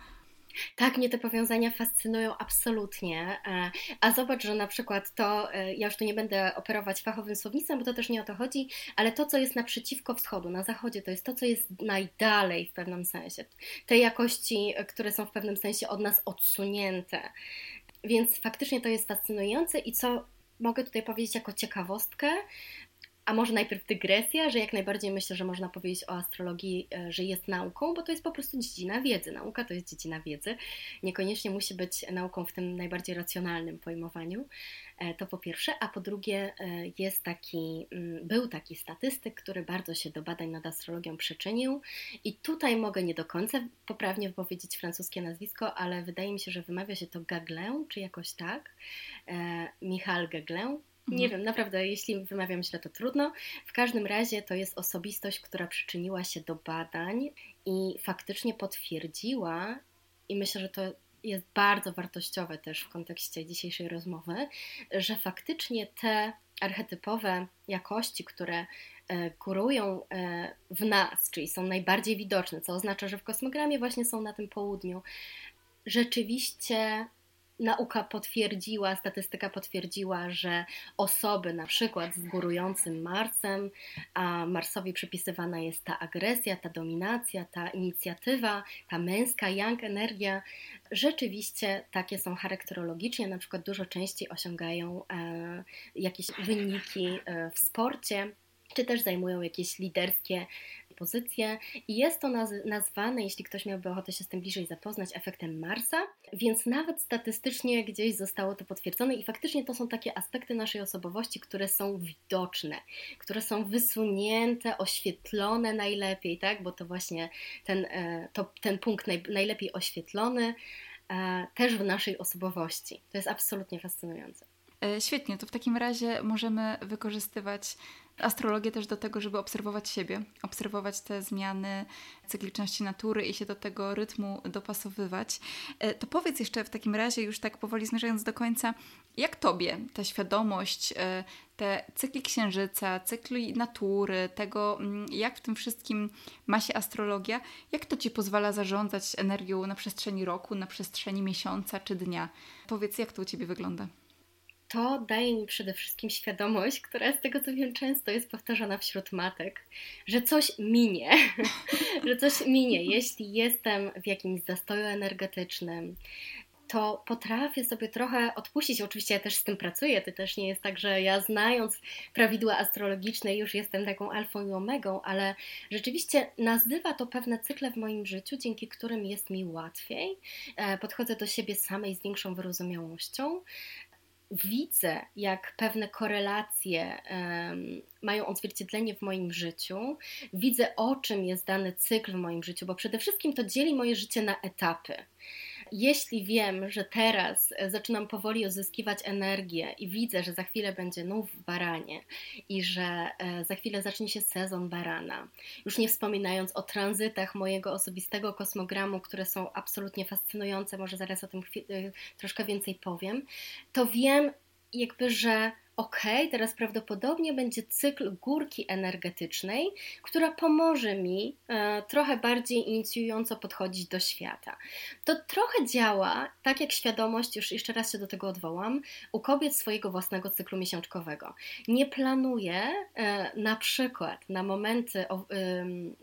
Tak, mnie te powiązania fascynują absolutnie. E, a zobacz, że na przykład to, e, ja już tu nie będę operować fachowym słownictwem, bo to też nie o to chodzi, ale to, co jest naprzeciwko wschodu, na zachodzie, to jest to, co jest najdalej w pewnym sensie. Te jakości, które są w pewnym sensie od nas odsunięte. Więc faktycznie to jest fascynujące i co mogę tutaj powiedzieć jako ciekawostkę, a może najpierw dygresja, że jak najbardziej myślę, że można powiedzieć o astrologii, e, że jest nauką, bo to jest po prostu dziedzina wiedzy. Nauka to jest dziedzina wiedzy. Niekoniecznie musi być nauką w tym najbardziej racjonalnym pojmowaniu. E, to po pierwsze, a po drugie e, jest taki, mm, był taki statystyk, który bardzo się do badań nad astrologią przyczynił i tutaj mogę nie do końca poprawnie wypowiedzieć francuskie nazwisko, ale wydaje mi się, że wymawia się to Gaglin, czy jakoś tak, Michal Gaglin, nie mhm. wiem, naprawdę, jeśli wymawiam źle, to trudno. W każdym razie to jest osobistość, która przyczyniła się do badań i faktycznie potwierdziła, i myślę, że to jest bardzo wartościowe też w kontekście dzisiejszej rozmowy, że faktycznie te archetypowe jakości, które górują w nas, czyli są najbardziej widoczne, co oznacza, że w kosmogramie właśnie są na tym południu, rzeczywiście nauka potwierdziła, statystyka potwierdziła, że osoby na przykład z górującym Marsem, a Marsowi przypisywana jest ta agresja, ta dominacja, ta inicjatywa, ta męska yang energia, rzeczywiście takie są charakterologicznie, na przykład dużo częściej osiągają e, jakieś wyniki e, w sporcie czy też zajmują jakieś liderskie pozycje i jest to naz nazwane, jeśli ktoś miałby ochotę się z tym bliżej zapoznać, efektem Marsa, więc nawet statystycznie gdzieś zostało to potwierdzone i faktycznie to są takie aspekty naszej osobowości, które są widoczne, które są wysunięte, oświetlone najlepiej, tak, bo to właśnie ten, e, to, ten punkt naj, najlepiej oświetlony e, też w naszej osobowości. To jest absolutnie fascynujące. E, świetnie, to w takim razie możemy wykorzystywać astrologię też do tego, żeby obserwować siebie, obserwować te zmiany cykliczności natury i się do tego rytmu dopasowywać. E, to powiedz jeszcze w takim razie, już tak powoli zmierzając do końca, jak tobie ta świadomość, e, te cykli księżyca, cykli natury, tego mm, jak w tym wszystkim ma się astrologia, jak to ci pozwala zarządzać energią na przestrzeni roku, na przestrzeni miesiąca czy dnia? Powiedz, jak to u ciebie wygląda? To daje mi przede wszystkim świadomość, która z tego co wiem często jest powtarzana wśród matek, że coś minie, że coś minie. Jeśli jestem w jakimś zastoju energetycznym, to potrafię sobie trochę odpuścić. Oczywiście ja też z tym pracuję. To też nie jest tak, że ja znając prawidła astrologiczne już jestem taką alfą i omegą, ale rzeczywiście nazywa to pewne cykle w moim życiu, dzięki którym jest mi łatwiej. E, podchodzę do siebie samej z większą wyrozumiałością widzę, jak pewne korelacje um, mają odzwierciedlenie w moim życiu, widzę o czym jest dany cykl w moim życiu, bo przede wszystkim to dzieli moje życie na etapy jeśli wiem, że teraz e, zaczynam powoli odzyskiwać energię i widzę, że za chwilę będzie nów w baranie i że e, za chwilę zacznie się sezon barana, już nie wspominając o tranzytach mojego osobistego kosmogramu, które są absolutnie fascynujące, może zaraz o tym e, troszkę więcej powiem, to wiem jakby, że ok, teraz prawdopodobnie będzie cykl górki energetycznej, która pomoże mi e, trochę bardziej inicjująco podchodzić do świata. To trochę działa, tak jak świadomość, już jeszcze raz się do tego odwołam, u kobiet swojego własnego cyklu miesiączkowego. Nie planuję e, na przykład na momenty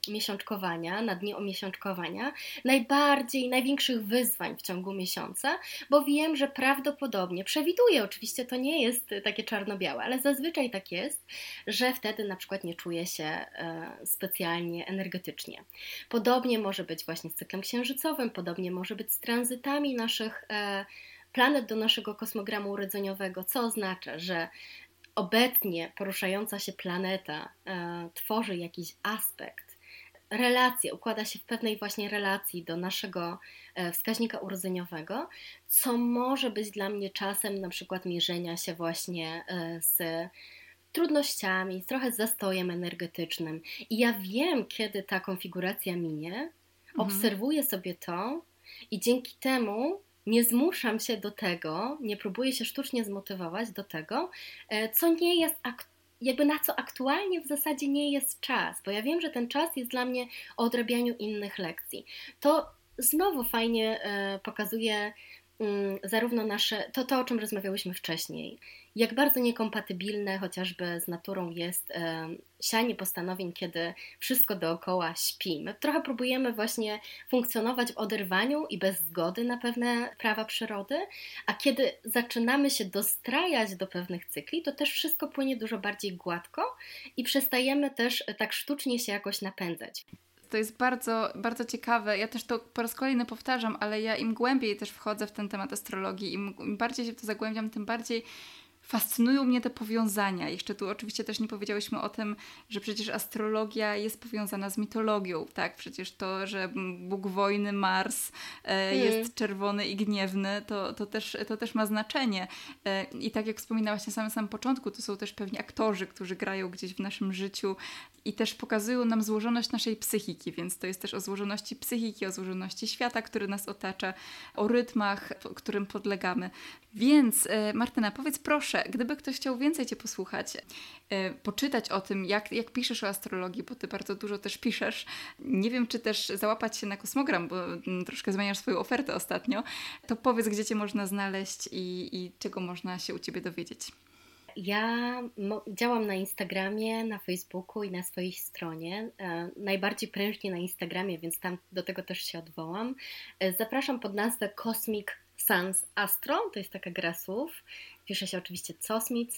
miesiączkowania, na dni omiesiączkowania, najbardziej, największych wyzwań w ciągu miesiąca, bo wiem, że prawdopodobnie, przewiduję oczywiście, to nie jest takie czarne czarno-białe, ale zazwyczaj tak jest, że wtedy na przykład nie czuję się e, specjalnie energetycznie. Podobnie może być właśnie z cyklem księżycowym, podobnie może być z tranzytami naszych e, planet do naszego kosmogramu urodzeniowego, co oznacza, że obecnie poruszająca się planeta e, tworzy jakiś aspekt relację, układa się w pewnej właśnie relacji do naszego e, wskaźnika urodzeniowego, co może być dla mnie czasem na przykład mierzenia się właśnie e, z trudnościami, trochę z zastojem energetycznym. I ja wiem, kiedy ta konfiguracja minie, mhm. obserwuję sobie to i dzięki temu nie zmuszam się do tego, nie próbuję się sztucznie zmotywować do tego, e, co nie jest aktualne jakby na co aktualnie w zasadzie nie jest czas, bo ja wiem, że ten czas jest dla mnie o odrabianiu innych lekcji. To znowu fajnie e, pokazuje zarówno nasze, to, to o czym rozmawiałyśmy wcześniej, jak bardzo niekompatybilne chociażby z naturą jest e, sianie postanowień, kiedy wszystko dookoła śpi. My trochę próbujemy właśnie funkcjonować w oderwaniu i bez zgody na pewne prawa przyrody, a kiedy zaczynamy się dostrajać do pewnych cykli, to też wszystko płynie dużo bardziej gładko i przestajemy też tak sztucznie się jakoś napędzać. To jest bardzo, bardzo ciekawe. Ja też to po raz kolejny powtarzam, ale ja im głębiej też wchodzę w ten temat astrologii, im, im bardziej się w to zagłębiam, tym bardziej fascynują mnie te powiązania. Jeszcze tu oczywiście też nie powiedziałyśmy o tym, że przecież astrologia jest powiązana z mitologią, tak? Przecież to, że Bóg wojny Mars e, hmm. jest czerwony i gniewny, to, to, też, to też ma znaczenie. E, I tak jak wspominałaś na samym, samym początku, to są też pewni aktorzy, którzy grają gdzieś w naszym życiu i też pokazują nam złożoność naszej psychiki, więc to jest też o złożoności psychiki, o złożoności świata, który nas otacza, o rytmach, którym podlegamy. Więc e, Martyna, powiedz proszę, proszę, gdyby ktoś chciał więcej Cię posłuchać, e, poczytać o tym, jak, jak piszesz o astrologii, bo Ty bardzo dużo też piszesz. Nie wiem, czy też załapać się na kosmogram, bo mm, troszkę zmieniasz swoją ofertę ostatnio. To powiedz, gdzie Cię można znaleźć i, i czego można się u Ciebie dowiedzieć. Ja działam na Instagramie, na Facebooku i na swojej stronie. E, najbardziej prężnie na Instagramie, więc tam do tego też się odwołam. E, zapraszam pod nazwę Cosmic Sans Astro, to jest taka gra słów. Pisze się oczywiście Cosmic.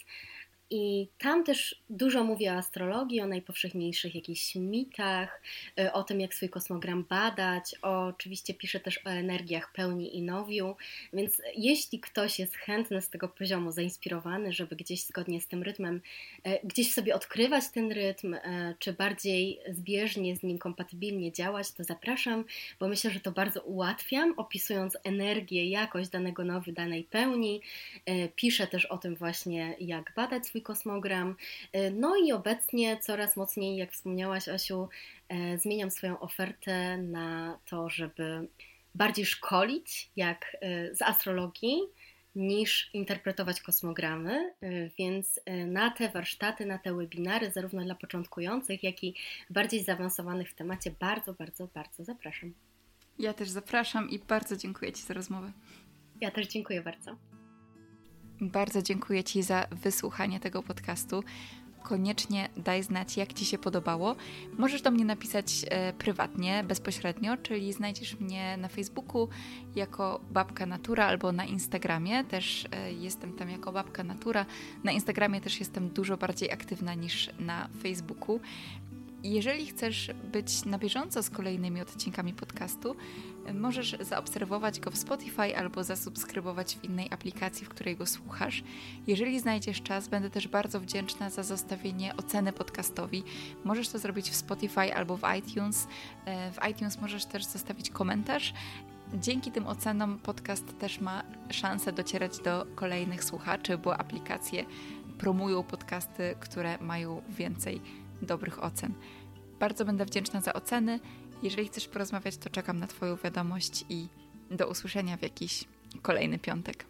I tam też dużo mówię o astrologii, o najpowszechniejszych jakichś mitach, y, o tym, jak swój kosmogram badać. O, oczywiście piszę też o energiach pełni i nowiu, więc jeśli ktoś jest chętny z tego poziomu, zainspirowany, żeby gdzieś zgodnie z tym rytmem, y, gdzieś sobie odkrywać ten rytm, y, czy bardziej zbieżnie z nim, kompatybilnie działać, to zapraszam, bo myślę, że to bardzo ułatwiam, opisując energię, jakość danego nowiu, danej pełni. Piszę też o tym właśnie, jak badać swój swój kosmogram. E, no i obecnie coraz mocniej, jak wspomniałaś, Asiu, e, zmieniam swoją ofertę na to, żeby bardziej szkolić jak e, z astrologii niż interpretować kosmogramy, więc na te warsztaty, na te webinary, zarówno dla początkujących, jak i bardziej zaawansowanych w temacie, bardzo, bardzo, bardzo zapraszam. Ja też zapraszam i bardzo dziękuję Ci za rozmowę. Ja też dziękuję bardzo. Bardzo dziękuję Ci za wysłuchanie tego podcastu. Koniecznie daj znać, jak Ci się podobało. Możesz do mnie napisać e, prywatnie, bezpośrednio, czyli znajdziesz mnie na Facebooku jako Babka Natura albo na Instagramie. Też e, jestem tam jako Babka Natura. Na Instagramie też jestem dużo bardziej aktywna niż na Facebooku. Jeżeli chcesz być na bieżąco z kolejnymi odcinkami podcastu, możesz zaobserwować go w Spotify albo zasubskrybować w innej aplikacji, w której go słuchasz. Jeżeli znajdziesz czas, będę też bardzo wdzięczna za zostawienie oceny podcastowi. Możesz to zrobić w Spotify albo w iTunes. E, w iTunes możesz też zostawić komentarz. Dzięki tym ocenom podcast też ma szansę docierać do kolejnych słuchaczy, bo aplikacje promują podcasty, które mają więcej dobrych ocen. Bardzo będę wdzięczna za oceny. Jeżeli chcesz porozmawiać, to czekam na Twoją wiadomość i do usłyszenia w jakiś kolejny piątek.